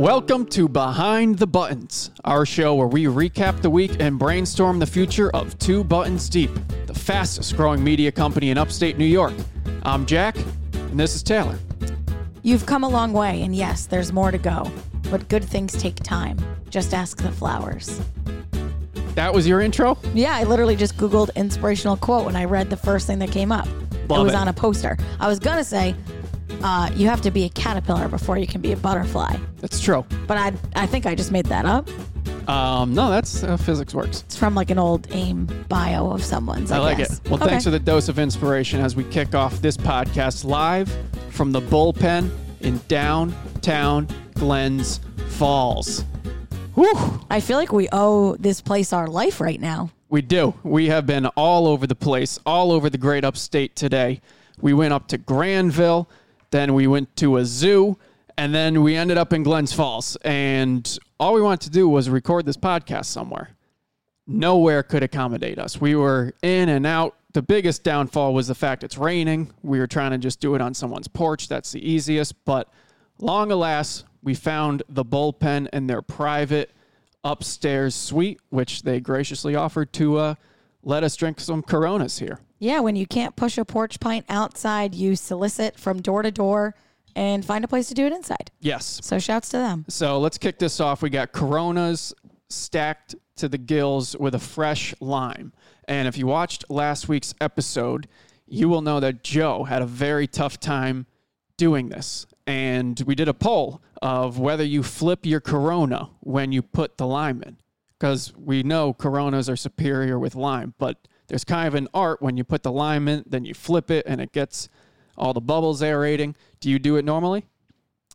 Welcome to Behind the Buttons, our show where we recap the week and brainstorm the future of Two Buttons Deep, the fastest growing media company in upstate New York. I'm Jack, and this is Taylor. You've come a long way, and yes, there's more to go. But good things take time. Just ask the flowers. That was your intro? Yeah, I literally just Googled inspirational quote and I read the first thing that came up. Love it was it. on a poster. I was going to say, uh, you have to be a caterpillar before you can be a butterfly. That's true. But I, I think I just made that up. Um, no, that's how physics works. It's from like an old AIM bio of someone's. I, I like guess. it. Well, Okay. thanks for the dose of inspiration as we kick off this podcast live from the bullpen in downtown Glens Falls. Whew. I feel like we owe this place our life right now. We do. We have been all over the place, all over the great upstate today. We went up to Granville, then we went to a zoo, and then we ended up in Glens Falls. And all we wanted to do was record this podcast somewhere. Nowhere could accommodate us. We were in and out. The biggest downfall was the fact it's raining. We were trying to just do it on someone's porch. That's the easiest. But long alas, we found the bullpen in their private upstairs suite, which they graciously offered to uh, let us drink some Coronas here. Yeah, when you can't push a porch pint outside, you solicit from door to door and find a place to do it inside. Yes. So shouts to them. So let's kick this off. We got Coronas stacked to the gills with a fresh lime. And if you watched last week's episode, you will know that Joe had a very tough time doing this. And we did a poll of whether you flip your Corona when you put the lime in. Because we know Coronas are superior with lime, but there's kind of an art when you put the lime in, then you flip it and it gets all the bubbles aerating. Do you do it normally?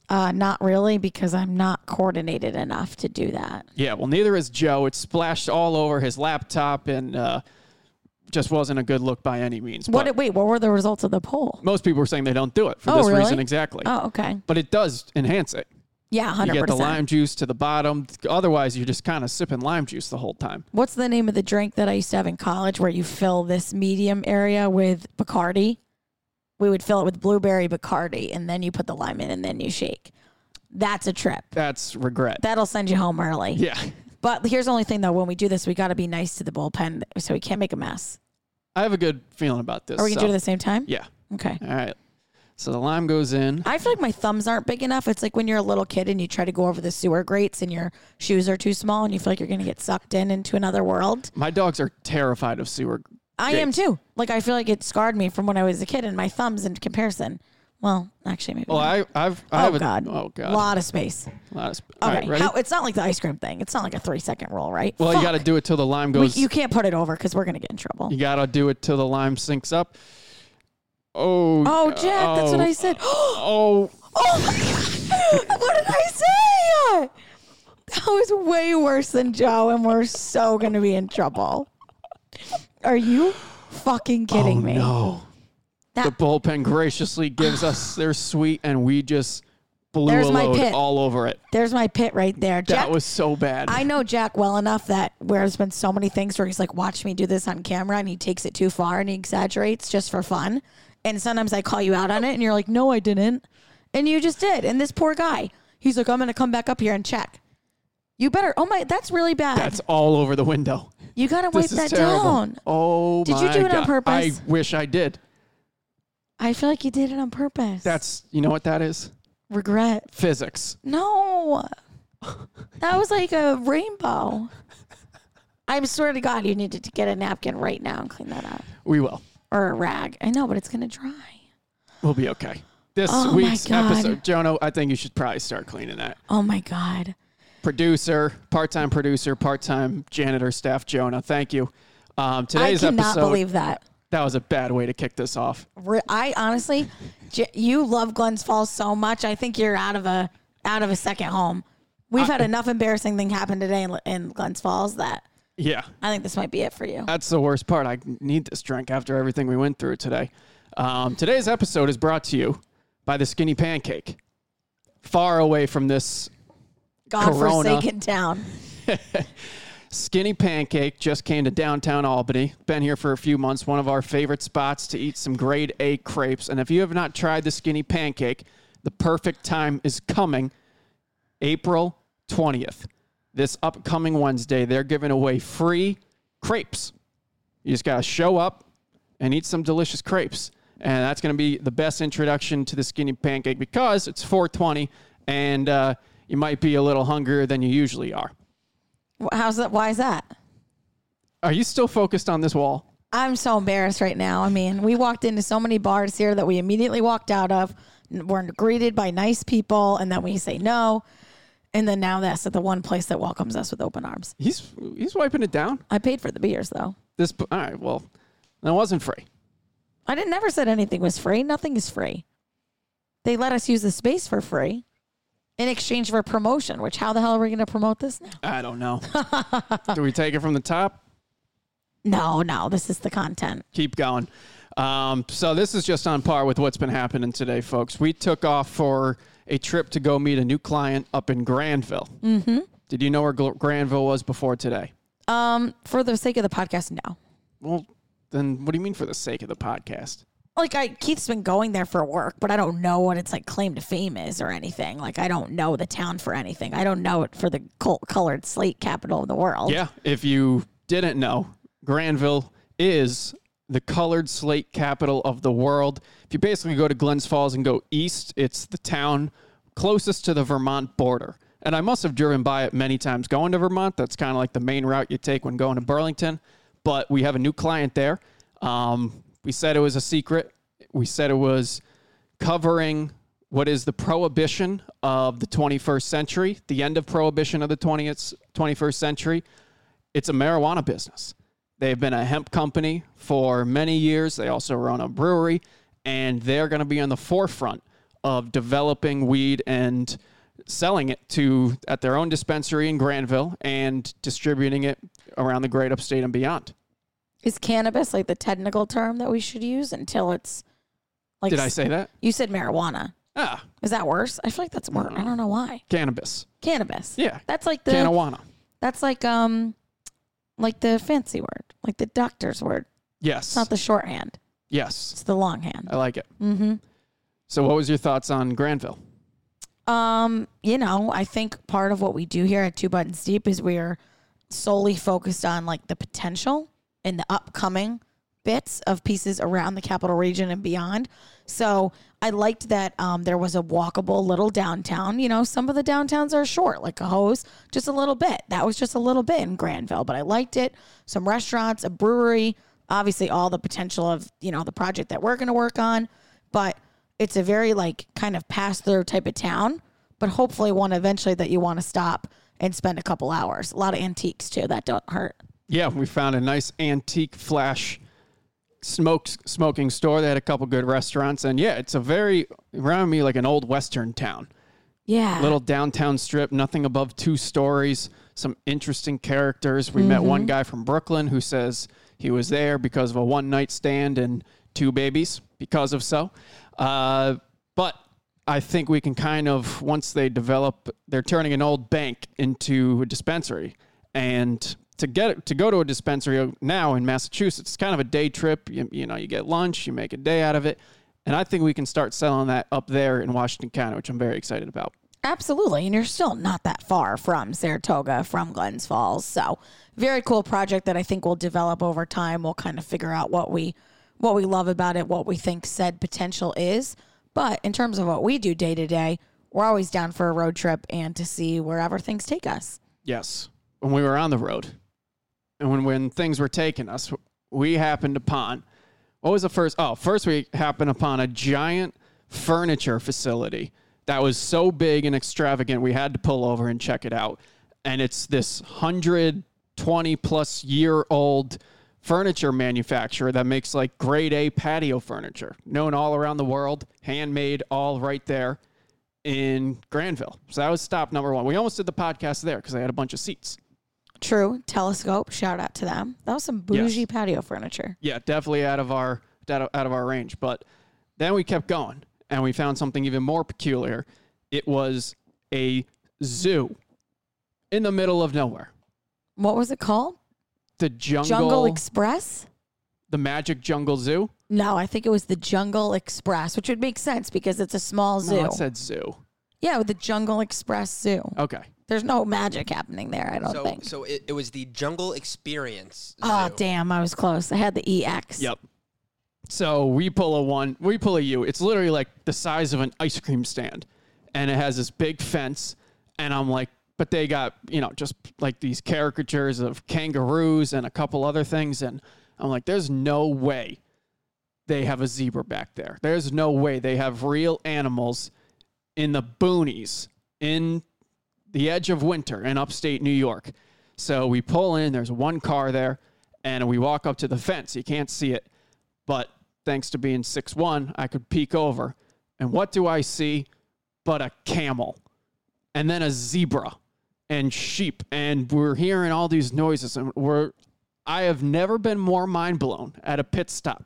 Uh, not really, because I'm not coordinated enough to do that. Yeah, well, neither is Joe. It splashed all over his laptop and uh, just wasn't a good look by any means. What? But Wait, what were the results of the poll? most people were saying they don't do it for Oh, this really? reason exactly. Oh, okay. But it does enhance it. Yeah, You hundred get the lime juice to the bottom. Otherwise, you're just kind of sipping lime juice the whole time. What's the name of the drink that I used to have in college, where you fill this medium area with Bacardi? We would fill it with blueberry Bacardi, and then you put the lime in, and then you shake. That's a trip. That's regret. That'll send you home early. yeah. But here's the only thing, though. When we do this, we got to be nice to the bullpen, so we can't make a mess. I have a good feeling about this. Are we gonna so- do it at the same time? Yeah. Okay. All right. So the lime goes in. I feel like my thumbs aren't big enough. It's like when you're a little kid and you try to go over the sewer grates and your shoes are too small and you feel like you're going to get sucked in into another world. My dogs are terrified of sewer. I am too. Like I feel like it scarred me from when I was a kid and my thumbs in comparison. Well, actually maybe. Well, not. I, I've, I oh have a, god. oh god, Lot of space. A lot of sp- all Okay. right? How, it's not like the ice cream thing. It's not like a 3 second rule, right? well, you got to do it till the lime We- goes. you can't put it over cuz we're going to get in trouble. You gotta do it till the lime sinks up. Oh. Oh, uh, Jack, that's what oh, I oh, said. Oh, Oh my god! What did I say? That was way worse than Joe, and we're so gonna be in trouble. Are you fucking kidding oh me? no! That- the bullpen graciously gives us their sweet, and we just blew There's a my load pit. all over it. There's my pit right there. Jack, that was so bad. I know Jack well enough that where there's been so many things where he's like, watch me do this on camera, and he takes it too far and he exaggerates just for fun. And sometimes I call you out on it, and you're like, no, I didn't. And you just did. And this poor guy, he's like, I'm gonna come back up here and check. You better. Oh my, that's really bad. That's all over the window. You gotta wipe that terrible. down. Oh Did you do it on purpose? I wish I did. I feel like you did it on purpose. That's you know what that is? regret. Physics. No, that was like a rainbow. I swear to God, you needed to get a napkin right now and clean that up, We will. Or a rag. I know, but it's gonna dry. We'll be okay. This Oh my week's God. episode, Jono, I think you should probably start cleaning that. Oh my God. producer, part-time producer, part-time janitor, staff Jonah. Thank you. Um, today's episode, I cannot episode. believe that. that was a bad way to kick this off. Re- I honestly, J- you love Glens Falls so much. I think you're out of a out of a second home. We've had enough embarrassing thing happen today in, in Glens Falls that Yeah, I think this might be it for you. that's the worst part. I need this drink after everything we went through today. Um, today's episode is brought to you by the Skinny Pancake. Far away from this God-forsaken town. Skinny Pancake just came to downtown Albany. Been here for a few months. One of our favorite spots to eat some grade A crepes. And if you have not tried the Skinny Pancake, the perfect time is coming April 20th. This upcoming Wednesday, they're giving away free crepes. You just got to show up and eat some delicious crepes. And that's going to be the best introduction to the skinny pancake because it's 420 and uh, you might be a little hungrier than you usually are. How's that? Why is that? Are you still focused on this wall? I'm so embarrassed right now. I mean, we walked into so many bars here that we immediately walked out of. n- We're greeted by nice people, and then we say no. And then now that's at the one place that welcomes us with open arms. He's he's wiping it down. I paid for the beers though. This all right. Well, that wasn't free. I didn't never said anything was free. Nothing is free. They let us use the space for free in exchange for promotion. Which how the hell are we going to promote this now? I don't know. Do we take it from the top? No, no. This is the content. keep going. Um, so this is just on par with what's been happening today, folks. We took off for a trip to go meet a new client up in Granville. Mm-hmm. Did you know where Granville was before today? Um, for the sake of the podcast, no. Well, then what do you mean for the sake of the podcast? like I Keith's been going there for work, but I don't know what its like claim to fame is or anything. Like I don't know the town for anything. I don't know it for the col- colored slate capital of the world. Yeah, if you didn't know, Granville is the colored slate capital of the world. If you basically go to Glens Falls and go east, it's the town closest to the Vermont border. And I must have driven by it many times going to Vermont. That's kind of like the main route you take when going to Burlington. But we have a new client there. Um, we said it was a secret. We said it was covering what is the prohibition of the 21st century, the end of prohibition of the 20th, 21st century. It's a marijuana business. They've been a hemp company for many years. They also run a brewery, and they're going to be on the forefront of developing weed and selling it to at their own dispensary in Granville and distributing it around the great upstate and beyond. Is cannabis like the technical term that we should use until it's like Did I say that? you said marijuana. Ah, Is that worse? I feel like that's worse. I don't know why. cannabis. Cannabis. Yeah. That's like the Canawana. that's like um like the fancy word, like the doctor's word. Yes. It's not the shorthand. yes. It's the longhand. I like it. Mm-hmm. So, what was your thoughts on Granville? Um, you know, I think part of what we do here at Two Buttons Deep is we're solely focused on like the potential and the upcoming bits of pieces around the capital region and beyond. So I liked that um, there was a walkable little downtown. You know, some of the downtowns are short, like a hose, just a little bit. That was just a little bit in Granville, but I liked it. Some restaurants, a brewery, obviously all the potential of, you know, the project that we're going to work on. But it's a very like kind of pass through type of town, but hopefully one eventually that you want to stop and spend a couple hours. A lot of antiques too that don't hurt. Yeah, we found a nice antique flash smoke smoking store. They had a couple good restaurants, and yeah, it's a very around me like an old western town. Yeah. Little downtown strip, nothing above two stories. Some interesting characters. We met one guy from Brooklyn who says he was there because of a one night stand and two babies because of so. Uh, but I think we can kind of once they develop, they're turning an old bank into a dispensary, and to get to go to a dispensary now in Massachusetts, it's kind of a day trip. You, you know, you get lunch, you make a day out of it, and I think we can start selling that up there in Washington County, which I'm very excited about. Absolutely. And you're still not that far from Saratoga, from Glens Falls. So very cool project that I think will develop over time. We'll kind of figure out what we what we love about it, what we think said potential is. But in terms of what we do day to day, we're always down for a road trip and to see wherever things take us. Yes, when we were on the road, and when when things were taking us, we happened upon what was the first? Oh, first we happened upon a giant furniture facility that was so big and extravagant we had to pull over and check it out. And it's this hundred twenty plus year old furniture manufacturer that makes like grade A patio furniture, known all around the world, handmade, all right there in Granville. So that was stop number one. We almost did the podcast there because they had a bunch of seats. True. Telescope. Shout out to them. That was some bougie Yes. patio furniture. Yeah, definitely out of our out of, our range. But then we kept going and we found something even more peculiar. It was a zoo in the middle of nowhere. What was it called? The jungle, Jungle Express? the Magic Jungle Zoo. No, I think it was the Jungle Express, which would make sense because it's a small zoo. No, it said zoo. Yeah, with the Jungle Express Zoo. Okay. There's no magic happening there, I don't So, think. so it, it was the Jungle Experience. oh, Zoo. damn, I was close. I had the EX. Yep. So we pull a one, we pull a U. It's literally like the size of an ice cream stand, and it has this big fence. And I'm like, but they got you know just like these caricatures of kangaroos and a couple other things, and I'm like, there's no way they have a zebra back there. There's no way they have real animals in the boonies in the edge of winter in upstate New York. So we pull in, there's one car there, and we walk up to the fence. You can't see it, but thanks to being 6'1, I could peek over. And what do I see but a camel and then a zebra and sheep? And we're hearing all these noises, and we're I have never been more mind blown at a pit stop.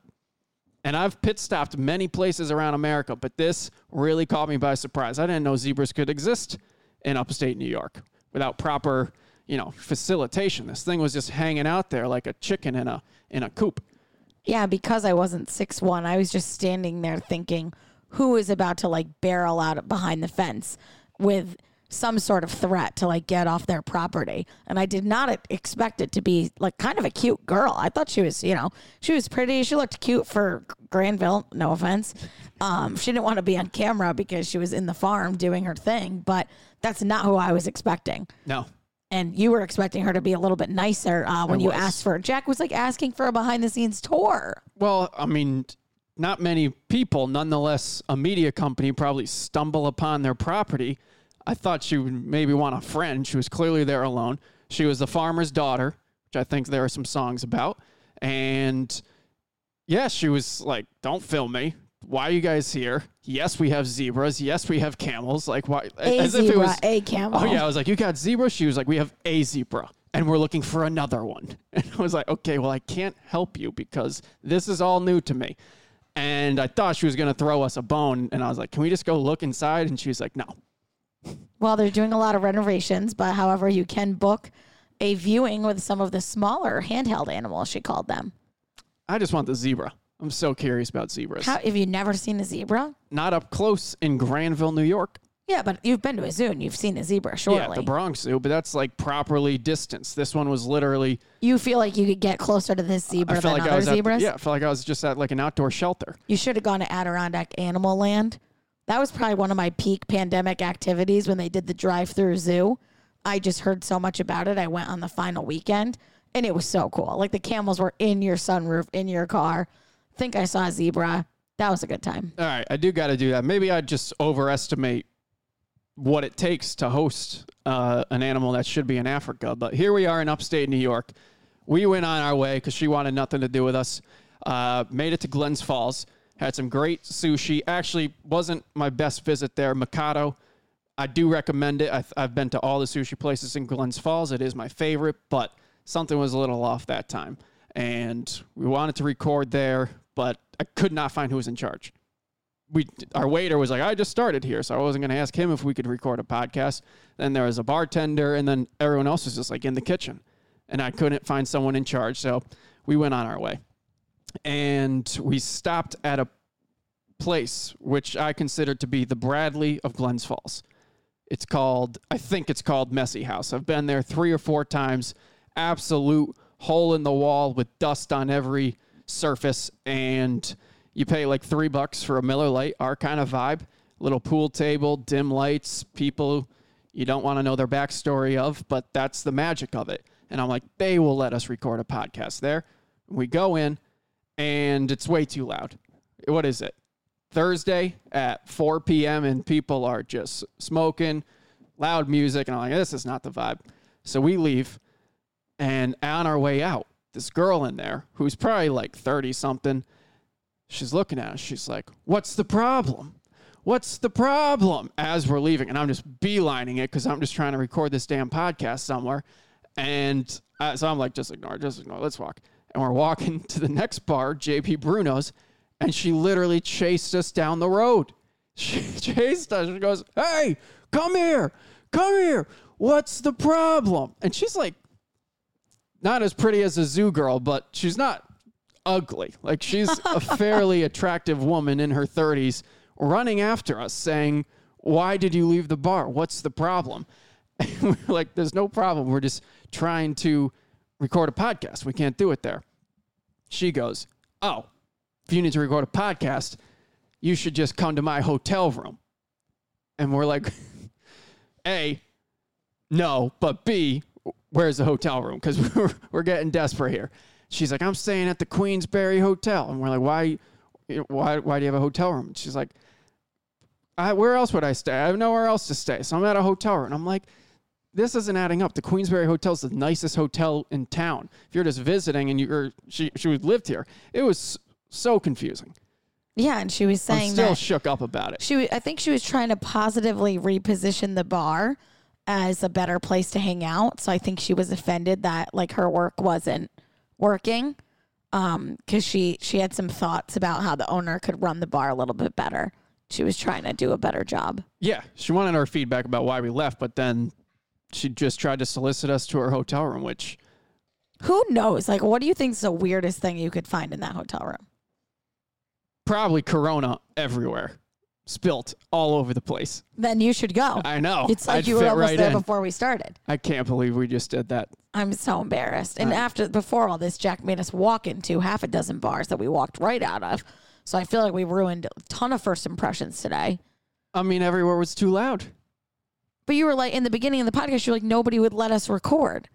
And I've pit stopped many places around America, but this really caught me by surprise. I didn't know zebras could exist in upstate New York without proper, you know, facilitation. This thing was just hanging out there like a chicken in a in a coop. Yeah, because I wasn't six one, I was just standing there thinking, who is about to like barrel out behind the fence with some sort of threat to like get off their property. And I did not expect it to be like kind of a cute girl. I thought she was, you know, she was pretty. She looked cute for Granville. No offense. Um, she didn't want to be on camera because she was in the farm doing her thing, but that's not who I was expecting. No. And you were expecting her to be a little bit nicer uh, when I you was. asked for. Jack was like asking for a behind the scenes tour. Well, I mean, not many people, nonetheless, a media company probably stumble upon their property. I thought she would maybe want a friend. She was clearly there alone. She was the farmer's daughter, which I think there are some songs about. And yeah, she was like, Don't film me. Why are you guys here? Yes, we have zebras. Yes, we have camels. Like, why? A as zebra, if it was. a camel. Oh, yeah. I was like, You got zebra? She was like, We have a zebra. And we're looking for another one. And I was like, Okay, well, I can't help you because this is all new to me. And I thought she was going to throw us a bone. And I was like, Can we just go look inside? And she was like, No. Well, they're doing a lot of renovations, but however, you can book a viewing with some of the smaller handheld animals, she called them. I just want the zebra. I'm so curious about zebras. How, have you never seen a zebra? Not up close in Granville, New York. Yeah, but you've been to a zoo and you've seen a zebra, surely. Yeah, the Bronx Zoo, but that's like properly distanced. This one was literally. you feel like you could get closer to this I zebra felt than like I other was at, zebras? yeah, I felt like I was just at like an outdoor shelter. You should have gone to Adirondack Animal Land. That was probably one of my peak pandemic activities when they did the drive through zoo. I just heard so much about it. I went on the final weekend and it was so cool. Like the camels were in your sunroof, in your car. I Think I saw a zebra. That was a good time. All right, I do got to do that. Maybe I just overestimate what it takes to host uh, an animal that should be in Africa. But here we are in upstate New York. We went on our way because she wanted nothing to do with us. Uh, made it to Glens Falls. Had some great sushi. Actually, wasn't my best visit there. Mikado. I do recommend it. I've, I've been to all the sushi places in Glens Falls. It is my favorite, but something was a little off that time. And we wanted to record there, but I could not find who was in charge we our waiter was like, I just started here, so I wasn't going to ask him if we could record a podcast. Then there was a bartender, and then everyone else was just like in the kitchen, and I couldn't find someone in charge, so we went on our way, and we stopped at a place which I consider to be the Bradley of Glens Falls. It's called, I think it's called Messy House. I've been there three or four times. Absolute hole in the wall with dust on every surface, and you pay like three bucks for a Miller Lite, our kind of vibe. Little pool table, dim lights, people you don't want to know their backstory of, but that's the magic of it. And I'm like, they will let us record a podcast there. We go in, and it's way too loud. What is it? Thursday at 4 p.m. and people are just smoking, loud music, and I'm like, this is not the vibe. So we leave, and on our way out, this girl in there who's probably like 30 something, she's looking at us. She's like, What's the problem? What's the problem? As we're leaving, and I'm just beelining it because I'm just trying to record this damn podcast somewhere. And uh, so I'm like, Just ignore it, just ignore it. Let's walk. And we're walking to the next bar, JP Bruno's, and she literally chased us down the road. She chased us. She goes, Hey, come here, come here. What's the problem? And she's like, not as pretty as a zoo girl, but she's not ugly. Like she's a fairly attractive woman in her 30s running after us saying, Why did you leave the bar? What's the problem? And we're like, There's no problem. We're just trying to record a podcast. We can't do it there. She goes, Oh, if you need to record a podcast, you should just come to my hotel room. And we're like, A, no, but B, where's the hotel room? Because we're, we're getting desperate here. She's like, I'm staying at the Queensbury Hotel. And we're like, why, why, why do you have a hotel room? She's like, I, where else would I stay? I have nowhere else to stay. So I'm at a hotel room. And I'm like, this isn't adding up. The Queensbury Hotel is the nicest hotel in town. If you're just visiting and you're, she, she lived here, it was so confusing. Yeah, and she was I'm saying still that shook up about it. she I think she was trying to positively reposition the bar as a better place to hang out. So I think she was offended that like her work wasn't working. Um, cause she, she had some thoughts about how the owner could run the bar a little bit better. She was trying to do a better job. Yeah, she wanted our feedback about why we left, but then she just tried to solicit us to her hotel room, which Who knows? Like, what do you think is the weirdest thing you could find in that hotel room? probably Corona everywhere, spilt all over the place. Then you should go. I know. It's like I'd you were almost right there in. before we started. I can't believe we just did that. I'm so embarrassed. And Right. after before all this, Jack made us walk into half a dozen bars that we walked right out of. So I feel like we ruined a ton of first impressions today. I mean, everywhere was too loud. But you were like in the beginning of the podcast, you're like nobody would let us record,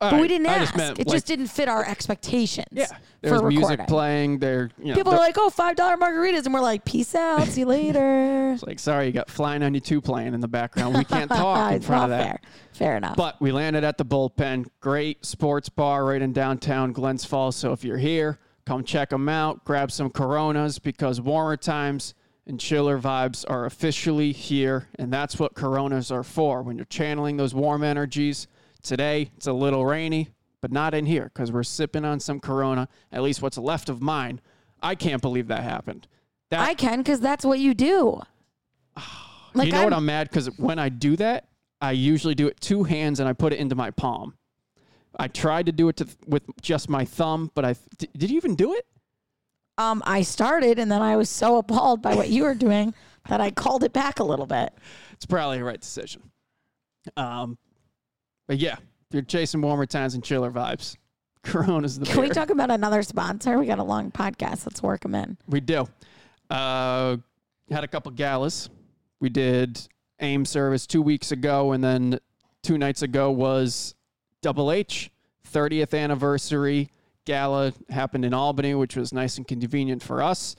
All but we didn't I ask. just meant, it like, just didn't fit our expectations. Yeah, there for was music recording. playing. There, you know, People are like, "Oh, five dollar margaritas," and we're like, "Peace out, see you later." it's like, sorry, you got Flying 92 playing in the background. We can't talk in It's front not of that. fair. Fair enough. But we landed at the bullpen. Great sports bar right in downtown Glens Falls. So if you're here, come check them out. Grab some Coronas because warmer times and chiller vibes are officially here. And that's what Coronas are for. When you're channeling those warm energies. Today, it's a little rainy, but not in here because we're sipping on some Corona, at least what's left of mine. I can't believe that happened. That, I can because that's what you do. Like you know I'm, what? I'm mad because when I do that, I usually do it two hands and I put it into my palm. I tried to do it to, with just my thumb, but I did, did you even do it? Um, I started and then I was so appalled by what you were doing that I called it back a little bit. It's probably the right decision. Um, but yeah, if you're chasing warmer times and chiller vibes, Corona's the Can we talk about another sponsor? We got a long podcast. Let's work them in. We do. Uh, had a couple galas. We did AIM service two weeks ago, and then two nights ago was Double H 30th anniversary gala happened in Albany, which was nice and convenient for us.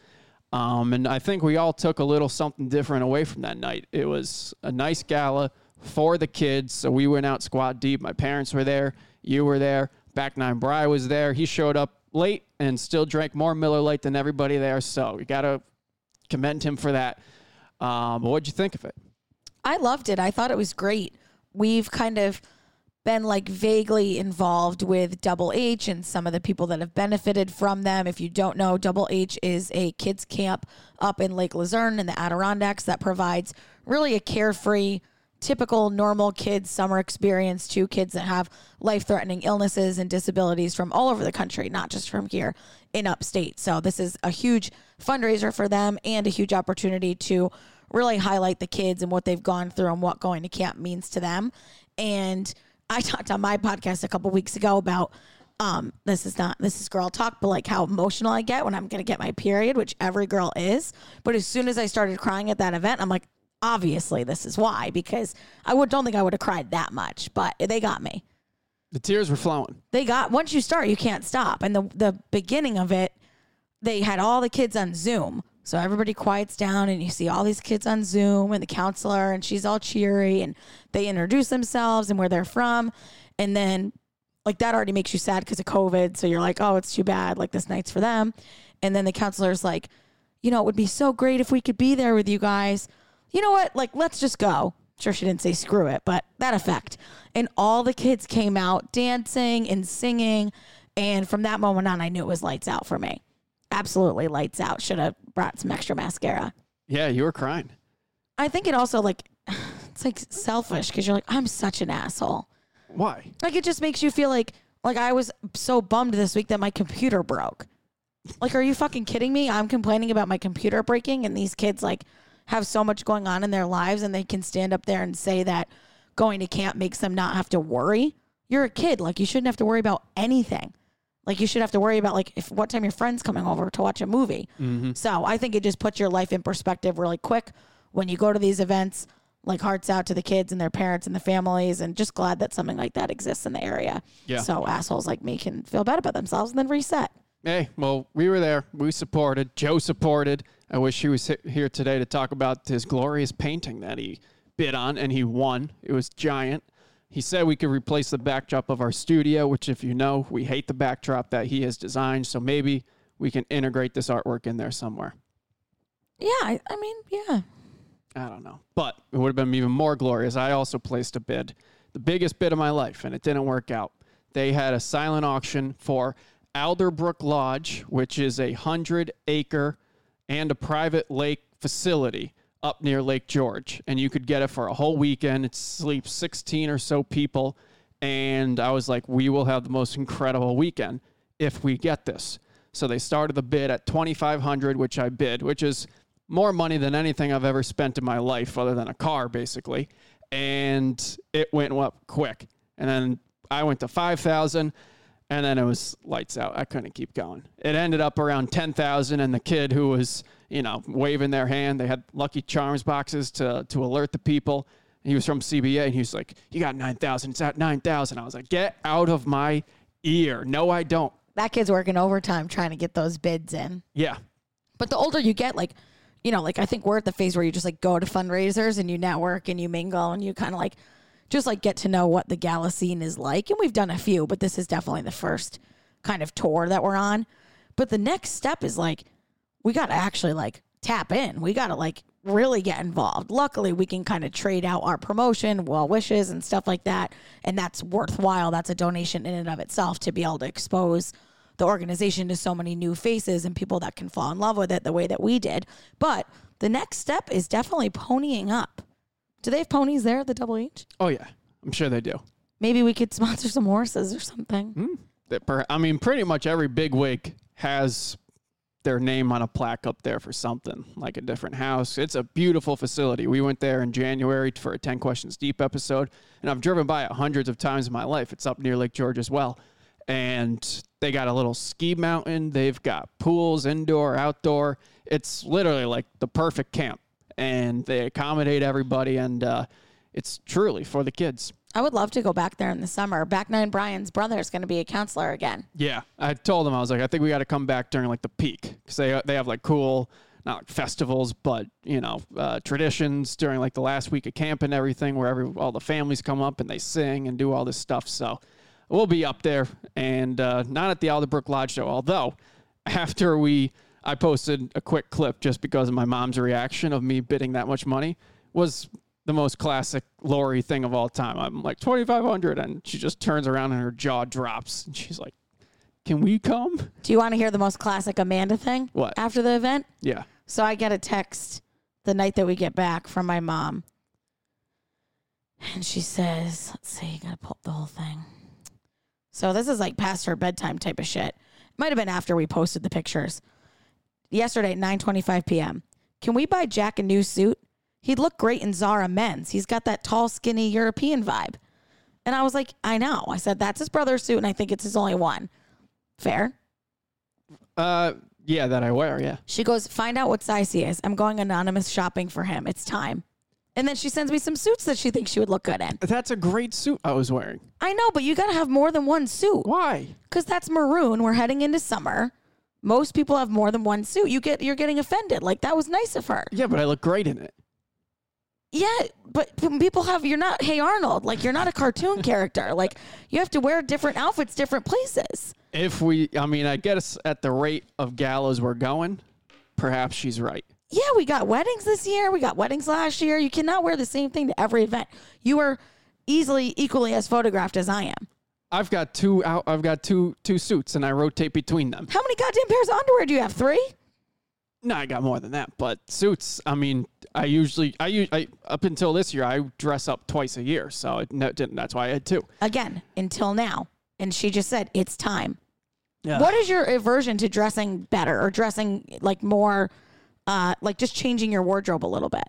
Um, and I think we all took a little something different away from that night. It was a nice gala for the kids. So we went out squat deep. My parents were there. You were there. Back Nine Bry was there. He showed up late and still drank more Miller Lite than everybody there. So we got to commend him for that. Um, what'd you think of it? I loved it. I thought it was great. We've kind of been like vaguely involved with Double H and some of the people that have benefited from them. If you don't know, Double H is a kids camp up in Lake Luzerne in the Adirondacks that provides really a carefree, typical normal kids summer experience to kids that have life-threatening illnesses and disabilities from all over the country, not just from here in upstate. So this is a huge fundraiser for them and a huge opportunity to really highlight the kids and what they've gone through and what going to camp means to them. And I talked on my podcast a couple weeks ago about um this is not this is girl talk, but like how emotional I get when I'm gonna get my period, which every girl is. But as soon as I started crying at that event, I'm like, obviously this is why because I would don't think I would have cried that much, but they got me The tears were flowing. they got once you start you can't stop and the the beginning of it they had all the kids on zoom so everybody quiets down and you see all these kids on zoom and the counselor and she's all cheery and they introduce themselves and where they're from. And then like that already makes you sad because of covid. So you're like oh it's too bad. Like this night's for them. And then the counselor's like you know it would be so great if we could be there with you guys. You know what? Like let's just go. Sure she didn't say screw it but that effect. And all the kids came out dancing and singing. And from that moment on i knew it was lights out for me absolutely lights out should have brought some extra mascara Yeah, you were crying. i think it also like it's like selfish because you're like i'm such an asshole Why? like it just makes you feel like like i was so bummed this week that my computer broke like are you fucking kidding me i'm complaining about my computer breaking and these kids like have so much going on in their lives and they can stand up there and say that going to camp makes them not have to worry. You're a kid. Like you shouldn't have to worry about anything. Like you should have to worry about like if what time your friend's coming over to watch a movie. Mm-hmm. So I think it just puts your life in perspective really quick when you go to these events. Like hearts out to the kids and their parents and the families, and just glad that something like that exists in the area. Yeah. So assholes like me can feel bad about themselves and then reset. Hey, well, we were there. We supported. Joe supported. I wish he was here today to talk about his glorious painting that he bid on and he won. It was giant. He said we could replace the backdrop of our studio, which, if you know, we hate the backdrop that he has designed. So maybe we can integrate this artwork in there somewhere. Yeah, I, I mean, yeah. I don't know. But it would have been even more glorious. I also placed a bid, the biggest bid of my life, and it didn't work out. They had a silent auction for Alderbrook Lodge, which is a hundred acre and a private lake facility up near Lake George. And you could get it for a whole weekend. It sleeps 16 or so people. And I was like, we will have the most incredible weekend if we get this. So they started the bid at 2500 which I bid, which is more money than anything I've ever spent in my life other than a car, basically. And it went up quick. And then I went to 5000 and then it was lights out. I couldn't keep going. It ended up around 10,000 and the kid who was, you know, waving their hand, they had Lucky Charms boxes to to alert the people. He was from CBA and he was like, "You got 9,000. It's at 9,000." I was like, "Get out of my ear." No, I don't. That kid's working overtime trying to get those bids in. Yeah. But the older you get, like, you know, like I think we're at the phase where you just like go to fundraisers and you network and you mingle and you kind of like just like get to know what the gala scene is like. And we've done a few, but this is definitely the first kind of tour that we're on. But the next step is like, we got to actually like tap in. We got to like really get involved. Luckily, we can kind of trade out our promotion, well wishes, and stuff like that. And that's worthwhile. That's a donation in and of itself to be able to expose the organization to so many new faces and people that can fall in love with it the way that we did. But the next step is definitely ponying up. Do they have ponies there at the Double H? Oh yeah. I'm sure they do. Maybe we could sponsor some horses or something. Hmm. That per- I mean, pretty much every big wig has their name on a plaque up there for something, like a different house. It's a beautiful facility. We went there in January for a 10 Questions Deep episode, and I've driven by it hundreds of times in my life. It's up near Lake George as well. And they got a little ski mountain. They've got pools, indoor, outdoor. It's literally like the perfect camp. And they accommodate everybody, and uh, it's truly for the kids. I would love to go back there in the summer. Back nine Brian's brother is going to be a counselor again. Yeah, I told him I was like, I think we got to come back during like the peak because they they have like cool, not like festivals, but you know, uh, traditions during like the last week of camp and everything, where every all the families come up and they sing and do all this stuff. So we'll be up there, and uh, not at the Alderbrook Lodge though. Although after we, I posted a quick clip just because of my mom's reaction of me bidding that much money was the most classic Lori thing of all time. I'm like 2500 and she just turns around and her jaw drops and she's like, "Can we come?" Do you want to hear the most classic Amanda thing? What? After the event? Yeah. So I get a text the night that we get back from my mom. And she says, let's see, you gotta pull up the whole thing. So this is like past her bedtime type of shit. Might have been after we posted the pictures. Yesterday at 9.25 p.m. Can we buy Jack a new suit? He'd look great in Zara men's. He's got that tall, skinny European vibe. And I was like, I know. I said, that's his brother's suit, and I think it's his only one. Fair. Uh yeah, that I wear, yeah. She goes, find out what size he is. I'm going anonymous shopping for him. It's time. And then she sends me some suits that she thinks she would look good in. That's a great suit I was wearing. I know, but you got to have more than one suit Why? because that's maroon. We're heading into summer. Most people have more than one suit. You get, you're getting offended. Like that was nice of her. Yeah, but I look great in it. Yeah, but people have. You're not. Hey Arnold, like you're not a cartoon character. Like you have to wear different outfits, different places. If we I mean, I guess at the rate of galas we're going, perhaps she's right. Yeah, we got weddings this year. We got weddings last year. You cannot wear the same thing to every event. You are easily equally as photographed as I am. I've got two out I've got two two suits and I rotate between them. How many goddamn pairs of underwear do you have? Three? No, I got more than that, but suits. I mean, I usually, I, u- I up until this year, I dress up twice a year, so it no, didn't. That's why I had two. Again, until now. And she just said, it's time. Yeah. What is your aversion to dressing better or dressing like more uh, like just changing your wardrobe a little bit.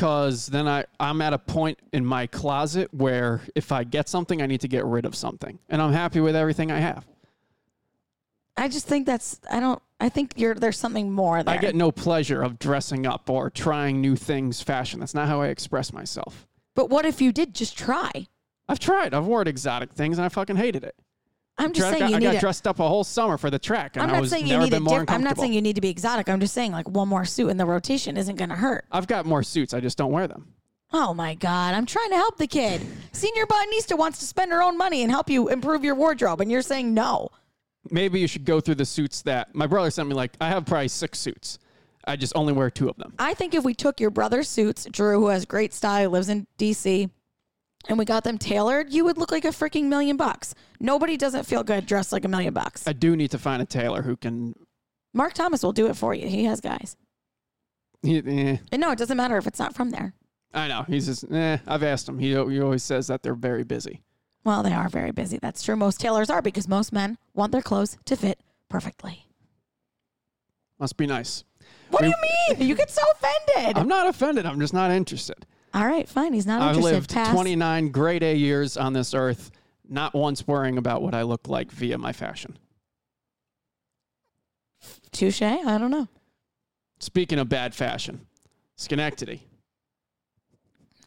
Because then I, I'm at a point in my closet where if I get something, I need to get rid of something. And I'm happy with everything I have. I just think that's I don't I think you're there's something more there. I get no pleasure of dressing up or trying new things fashion. That's not how I express myself. but what if you did just try? I've tried. I've worn exotic things and I fucking hated it. I'm just saying I you got, need I got a, dressed up a whole summer for the track and I'm I was saying you never need a been more diff- I'm not saying you need to be exotic. I'm just saying like one more suit in the rotation isn't going to hurt. I've got more suits. I just don't wear them. Oh my God. I'm trying to help the kid. Senior botanista wants to spend her own money and help you improve your wardrobe. And you're saying no. Maybe you should go through the suits that my brother sent me. Like I have probably six suits. I just only wear two of them. I think if we took your brother's suits, Drew, who has great style, lives in DC, and we got them tailored, you would look like a freaking million bucks. Nobody doesn't feel good dressed like a million bucks. I do need to find a tailor who can. Mark Thomas will do it for you. He has guys. He, eh, And no, it doesn't matter if it's not from there. I know. He's just. Eh, I've asked him. He, he always says that they're very busy. Well, they are very busy. That's true. Most tailors are because most men want their clothes to fit perfectly. Must be nice. What do you mean? You get so offended. I'm not offended. I'm just not interested. All right, fine. He's not I've interested. lived Pass. 29 grade A years on this earth, not once worrying about what I look like via my fashion. Touche. I don't know. Speaking of bad fashion, Schenectady.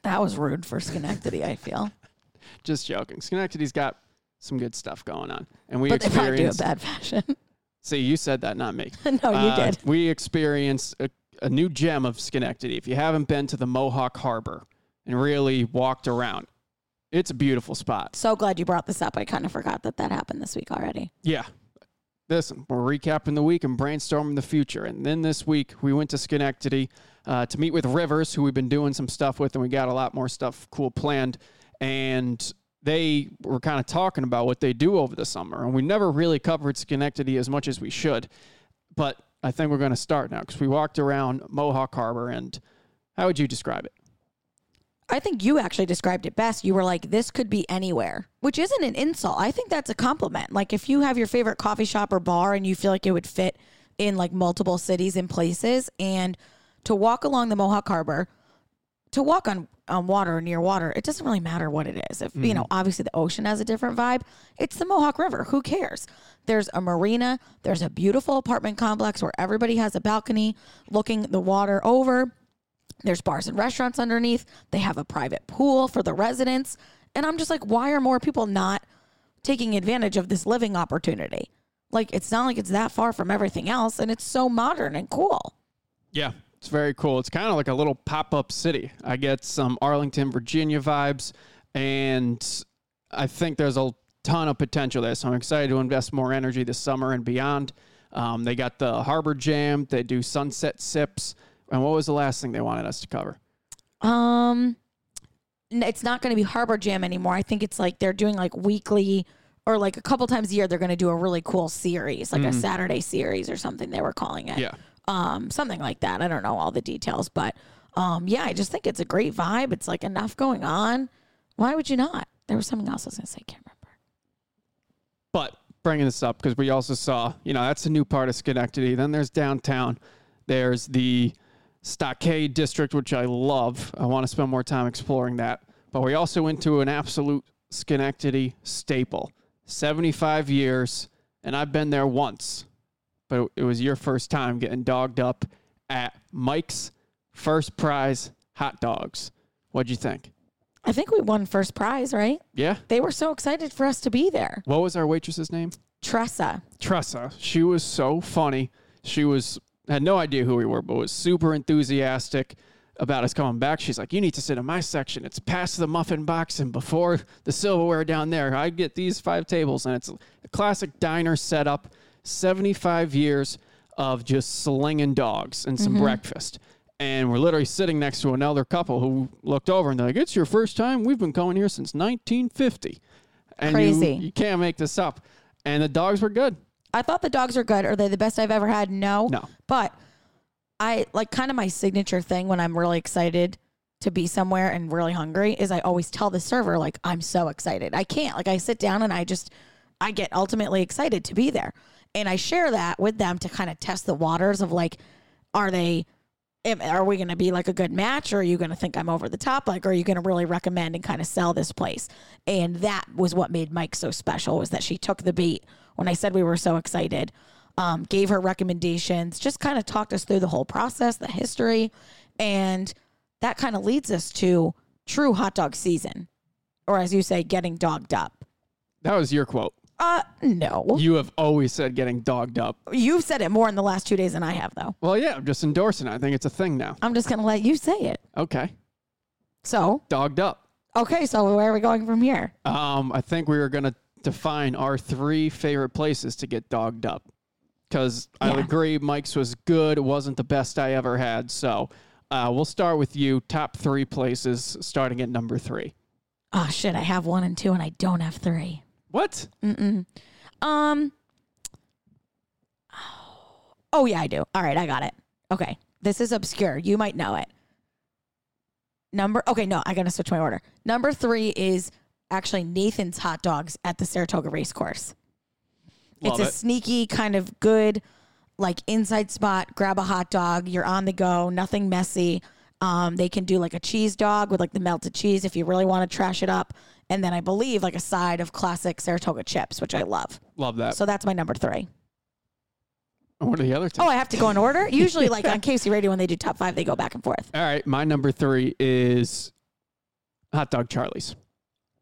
That was rude for Schenectady. I feel, Just joking. Schenectady's got some good stuff going on, and we but they probably do a bad fashion. See, you said that, not me. no, you Uh, did. We experienced a, a new gem of Schenectady. If you haven't been to the Mohawk Harbor and really walked around, it's a beautiful spot. So glad you brought this up. I kind of forgot that that happened this week already. Yeah. Listen, we're recapping the week and brainstorming the future. And then this week, we went to Schenectady uh, to meet with Rivers, who we've been doing some stuff with, and we got a lot more stuff cool planned. And they were kind of talking about what they do over the summer. And we never really covered Schenectady as much as we should. But I think we're going to start now because we walked around Mohawk Harbor. And how would you describe it? I think you actually described it best. You were like, this could be anywhere, which isn't an insult. I think that's a compliment. Like, if you have your favorite coffee shop or bar and you feel like it would fit in like multiple cities and places, and to walk along the Mohawk Harbor, to walk on, on water or near water, it doesn't really matter what it is. If, you know, mm-hmm. obviously the ocean has a different vibe, it's the Mohawk River. Who cares? There's a marina, there's a beautiful apartment complex where everybody has a balcony looking the water over. There's bars and restaurants underneath. They have a private pool for the residents. And I'm just like, why are more people not taking advantage of this living opportunity? Like, it's not like it's that far from everything else, and it's so modern and cool. Yeah, it's very cool. It's kind of like a little pop up city. I get some Arlington, Virginia vibes, and I think there's a ton of potential there. So I'm excited to invest more energy this summer and beyond. Um, they got the Harbor Jam, they do sunset sips. And what was the last thing they wanted us to cover? Um, it's not going to be Harbor Jam anymore. I think it's like they're doing like weekly or like a couple times a year. They're going to do a really cool series, like a Saturday series or something. They were calling it. Yeah. Um, something like that. I don't know all the details, but um, yeah, I just think it's a great vibe. It's like enough going on. Why would you not? There was something else I was going to say. I can't remember. But bringing this up because we also saw, you know, that's a new part of Schenectady. Then there's downtown. There's the Stockade District, which I love. I want to spend more time exploring that. But we also went to an absolute Schenectady staple. 75 years, and I've been there once, but it was your first time getting dogged up at Mike's First Prize Hot Dogs. What'd you think? I think we won first prize, right? Yeah? They were so excited for us to be there. What was our waitress's name? Tressa. Tressa. She was so funny. She was had no idea who we were, but was super enthusiastic about us coming back. She's like, "You need to sit in my section. It's past the muffin box and before the silverware down there. I get these five tables, and it's a classic diner setup. Seventy-five years of just slinging dogs and some mm-hmm. breakfast." And we're literally sitting next to another couple who looked over and they're like, "It's your first time? We've been coming here since 1950." And Crazy. you can't make this up. And the dogs were good. I thought the dogs were good. Are they the best I've ever had? No. No. But I like kind of my signature thing when I'm really excited to be somewhere and really hungry is I always tell the server like I'm so excited. I can't. Like I sit down and I just I get ultimately excited to be there. And I share that with them to kind of test the waters of like are they are we going to be like a good match or are you going to think I'm over the top? Like are you going to really recommend and kind of sell this place? And that was what made Mike so special was that she took the bait when I said we were so excited um, gave her recommendations just kind of talked us through the whole process the history and that kind of leads us to true hot dog season or as you say getting dogged up. That was your quote. Uh no You have always said getting dogged up. you've said it more in the last two days than I have though Well, yeah, I'm just endorsing it. I think it's a thing now. I'm just going to let you say it Okay. so Dogged up. okay so where are we going from here Um, I think we were going to define our three favorite places to get dogged up. Because I Yeah. agree, Mike's was good. It wasn't the best I ever had. So uh, we'll start with you. Top three places, starting at number three. Oh shit, I have one and two and I don't have three. What? Mm-mm. Um Oh yeah, I do. All right, I got it. Okay. This is obscure. You might know it. Number Okay, no, I got to switch my order. Number 3 is actually Nathan's hot dogs at the Saratoga Racecourse. Love it's a it. sneaky kind of good like inside spot, grab a hot dog, you're on the go, nothing messy. Um, they can do like a cheese dog with like the melted cheese if you really want to trash it up. And then I believe like a side of classic Saratoga chips, which I love. Love that. So that's my number three. what are the other two? Oh, I have to go in order? Usually, like on KC Radio, when they do top five, they go back and forth. All right, my number three is Hot Dog Charlie's.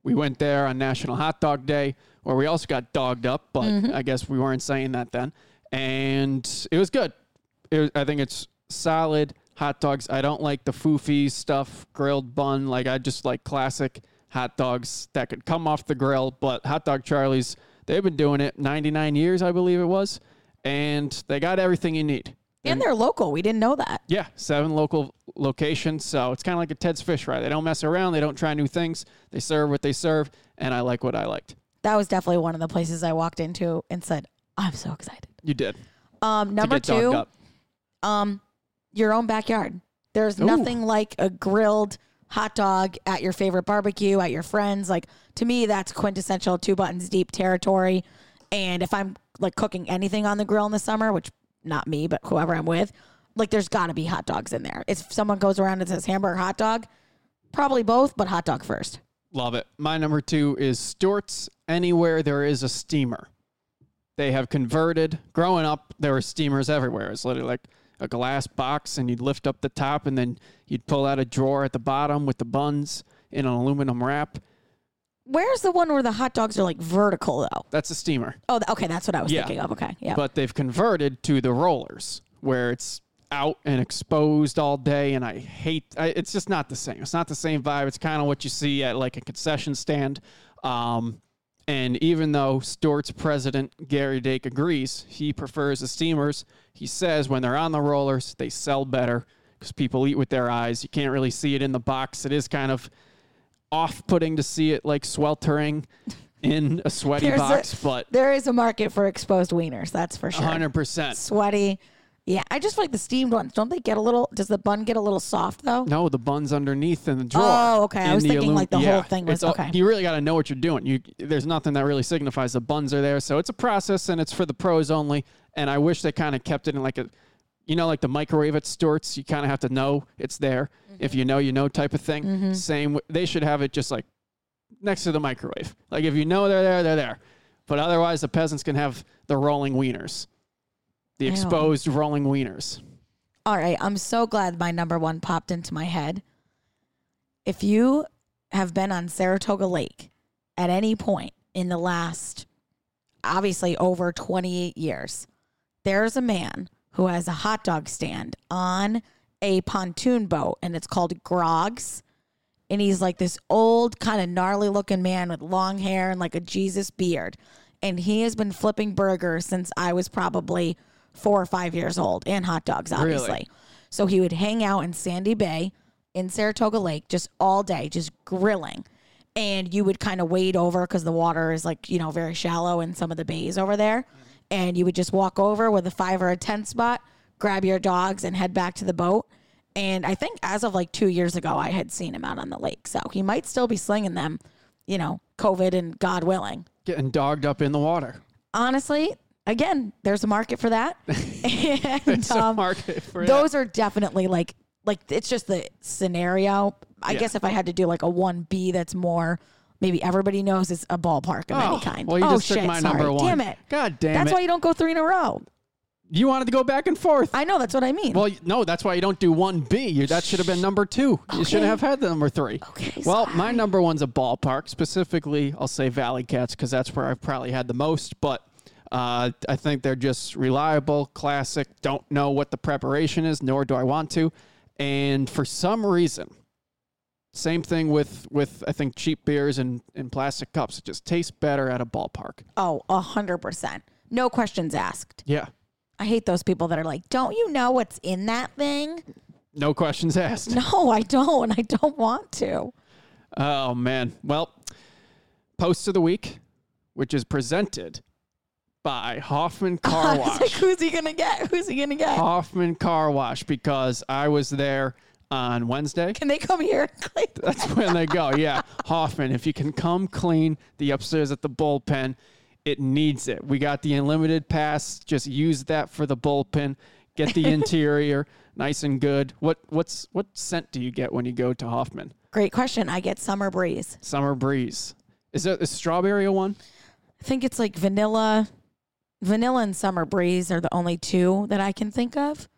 We went there on National Hot Dog Day, where we also got dogged up, but Mm-hmm. I guess we weren't saying that then. And it was good. It was, I think it's solid hot dogs. I don't like the foofy stuff, grilled bun. Like I just like classic hot dogs that could come off the grill. But Hot Dog Charlie's, they've been doing it 99 years, I believe it was, and they got everything you need. And they're local. We didn't know that. Yeah, seven local locations. So it's kind of like a Ted's Fish Fry. They don't mess around. They don't try new things. They serve what they serve, and I like what I liked. That was definitely one of the places I walked into and said, I'm so excited. You did. Um, number two, um, your own backyard. There's Ooh. nothing like a grilled hot dog at your favorite barbecue at your friends. Like to me, that's quintessential two buttons deep territory. And if I'm like cooking anything on the grill in the summer, which not me, but whoever I'm with, like there's got to be hot dogs in there. If someone goes around and says hamburger hot dog, probably both, but hot dog first. Love it. My number two is Stewart's. Anywhere there is a steamer, they have converted. Growing up, there were steamers everywhere. It's literally like a glass box, and you'd lift up the top, and then you'd pull out a drawer at the bottom with the buns in an aluminum wrap. Where's the one where the hot dogs are like vertical though? That's a steamer. Oh, th- okay, that's what I was Yeah. thinking of. Okay, yeah. but they've converted to the rollers where it's out and exposed all day and i hate I, it's just not the same it's not the same vibe it's kind of what you see at like a concession stand um, and even though Stewart's president Gary Dake agrees, he prefers the steamers. He says when they're on the rollers, they sell better because people eat with their eyes. You can't really see it in the box. It is kind of off-putting to see it like sweltering in a sweaty There's a- box, but there is a market for exposed wieners, that's for sure. 100%. Sweaty. Yeah, I just like the steamed ones. Don't they get a little? Does the bun get a little soft though? No, the bun's underneath in the drawer. Oh, okay. I was thinking, like, the whole thing was- all- okay. You really got to know what you're doing. You there's nothing that really signifies the buns are there, so it's a process and it's for the pros only. And I wish they kind of kept it in like a, you know, like the microwave at Stewart's. You kind of have to know it's there. Mm-hmm. If you know, you know, type of thing. Same. They should have it just like next to the microwave. Like if you know they're there, they're there. But otherwise, the peasants can have the rolling wieners, the Ew. exposed rolling wieners. All right, I'm so glad my number one popped into my head. If you have been on Saratoga Lake at any point in the last, obviously over 28 years, there's a man who has a hot dog stand on a pontoon boat, and it's called Grog's. And he's like this old, kind of gnarly looking man with long hair and like a Jesus beard. And he has been flipping burgers since I was probably four or five years old and hot dogs, obviously. So he would hang out in Sandy Bay in Saratoga Lake just all day, just grilling. And you would kind of wade over because the water is like, you know, very shallow in some of the bays over there. And you would just walk over with a five or a 10 spot, grab your dogs, and head back to the boat. And I think as of like two years ago, I had seen him out on the lake. So he might still be slinging them, you know, COVID and God willing. Getting dogged up in the water. Honestly, again, there's a market for that. and um, market for that. those are definitely like like it's just the scenario. I Yeah. guess if I had to do like a one B that's more maybe everybody knows it's a ballpark of Oh, any kind. well, you oh just took shit, my sorry. number one. Damn it. God damn it. That's it. why you don't go three in a row. you wanted to go back and forth. I know that's what I mean. Well, no, that's why you don't do one B. You, that should have been number two. You shouldn't have had the number three. Okay, Well, my number one's a ballpark. Specifically, I'll say Valley Cats because that's where I've probably had the most. But uh, I think they're just reliable, classic. Don't know what the preparation is, nor do I want to. And for some reason, same thing with with I think cheap beers and, and plastic cups. It just tastes better at a ballpark. oh, a hundred percent. No questions asked. Yeah, I hate those people that are like, Don't you know what's in that thing? no questions asked. No, I don't, and I don't want to. Oh man. Well, post of the week, which is presented by Hoffman Car I was like, Wash. who's he gonna get? Who's he gonna get? Hoffman Car Wash because I was there on Wednesday. Can they come here and clean? That's when they go. Yeah, Hoffman. If you can come clean the upstairs at the bullpen, it needs it. We got the unlimited pass. Just use that for the bullpen. Get the interior nice and good. What what's what scent do you get when you go to Hoffman? Great question. I get summer breeze. Summer breeze. Is that a strawberry one? I think it's like vanilla, vanilla and summer breeze are the only two that I can think of.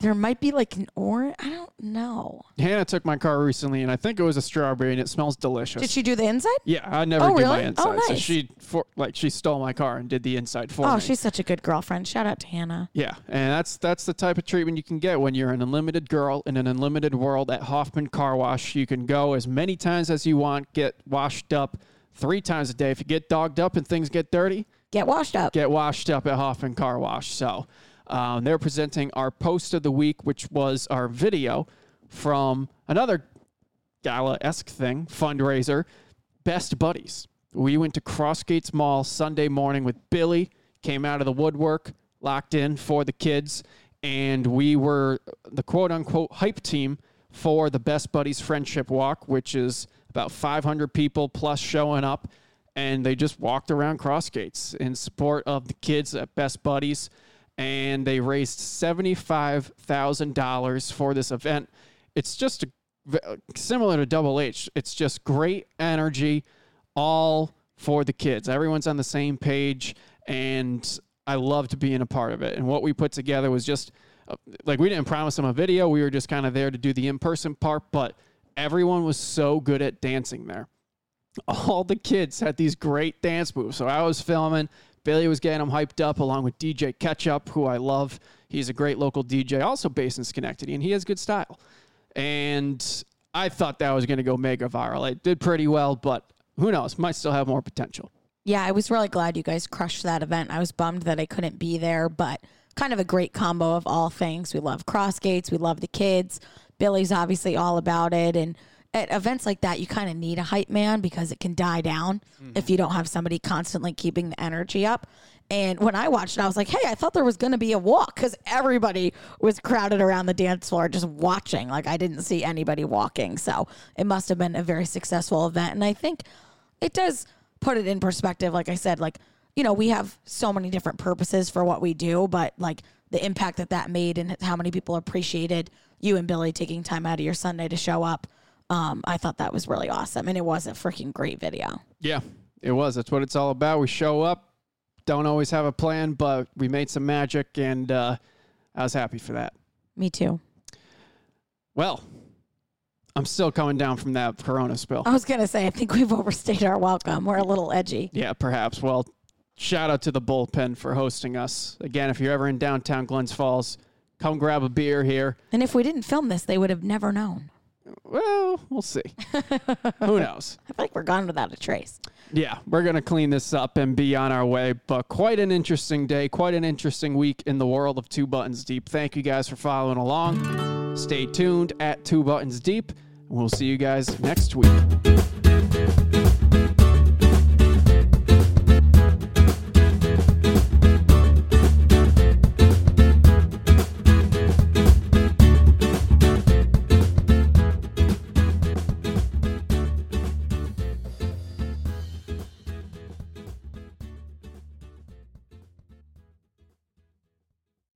There might be like an orange. I don't know. Hannah took my car recently, and I think it was a strawberry, and it smells delicious. Did she do the inside? yeah, I never Oh, do my really? inside. Oh, So nice. she for like she stole my car and did the inside for oh, me. Oh, she's such a good girlfriend. Shout out to Hannah. Yeah, and that's that's the type of treatment you can get when you're an unlimited girl in an unlimited world at Hoffman Car Wash. You can go as many times as you want, get washed up three times a day. If you get dogged up and things get dirty, Get washed up. get washed up at Hoffman Car Wash. So um, they're presenting our post of the week, which was our video from another gala esque thing, fundraiser, Best Buddies. We went to Crossgates Mall Sunday morning with Billy, came out of the woodwork, locked in for the kids, and we were the quote unquote hype team for the Best Buddies Friendship Walk, which is about 500 people plus showing up. And they just walked around Crossgates in support of the kids at Best Buddies. And they raised $75,000 for this event. It's just a, similar to Double H. It's just great energy, all for the kids. Everyone's on the same page, and I loved being a part of it. And what we put together was just uh, like we didn't promise them a video. We were just kind of there to do the in person part, but everyone was so good at dancing there. All the kids had these great dance moves. So I was filming. Billy was getting them hyped up along with DJ Ketchup, who I love. He's a great local DJ, also based in Schenectady, and he has good style. And I thought that was going to go mega viral. It did pretty well, but who knows? Might still have more potential. Yeah, I was really glad you guys crushed that event. I was bummed that I couldn't be there, but kind of a great combo of all things. We love Crossgates, we love the kids. Billy's obviously all about it. And at events like that, you kind of need a hype man because it can die down if mm-hmm. you don't have somebody constantly keeping the energy up. And when I watched it, I was like, hey, I thought there was going to be a walk because everybody was crowded around the dance floor just watching. Like, I didn't see anybody walking. So it must have been a very successful event. And I think it does put it in perspective. Like I said, like, you know, we have so many different purposes for what we do, but like the impact that that made and how many people appreciated you and Billy taking time out of your Sunday to show up. Um, I thought that was really awesome. And it was a freaking great video. Yeah, it was. That's what it's all about. We show up, don't always have a plan, but we made some magic, and uh, I was happy for that. Me too. Well, I'm still coming down from that Corona spill. I was going to say, I think we've overstayed our welcome. We're a little edgy. Yeah, perhaps. Well, shout out to the bullpen for hosting us. Again, if you're ever in downtown Glens Falls, come grab a beer here. And if we didn't film this, they would have never known. Well, we'll see. Who knows? I feel like we're gone without a trace. Yeah, we're going to clean this up and be on our way. But quite an interesting day, quite an interesting week in the world of Two Buttons Deep. Thank you guys for following along. Stay tuned at Two Buttons Deep. and We'll see you guys next week.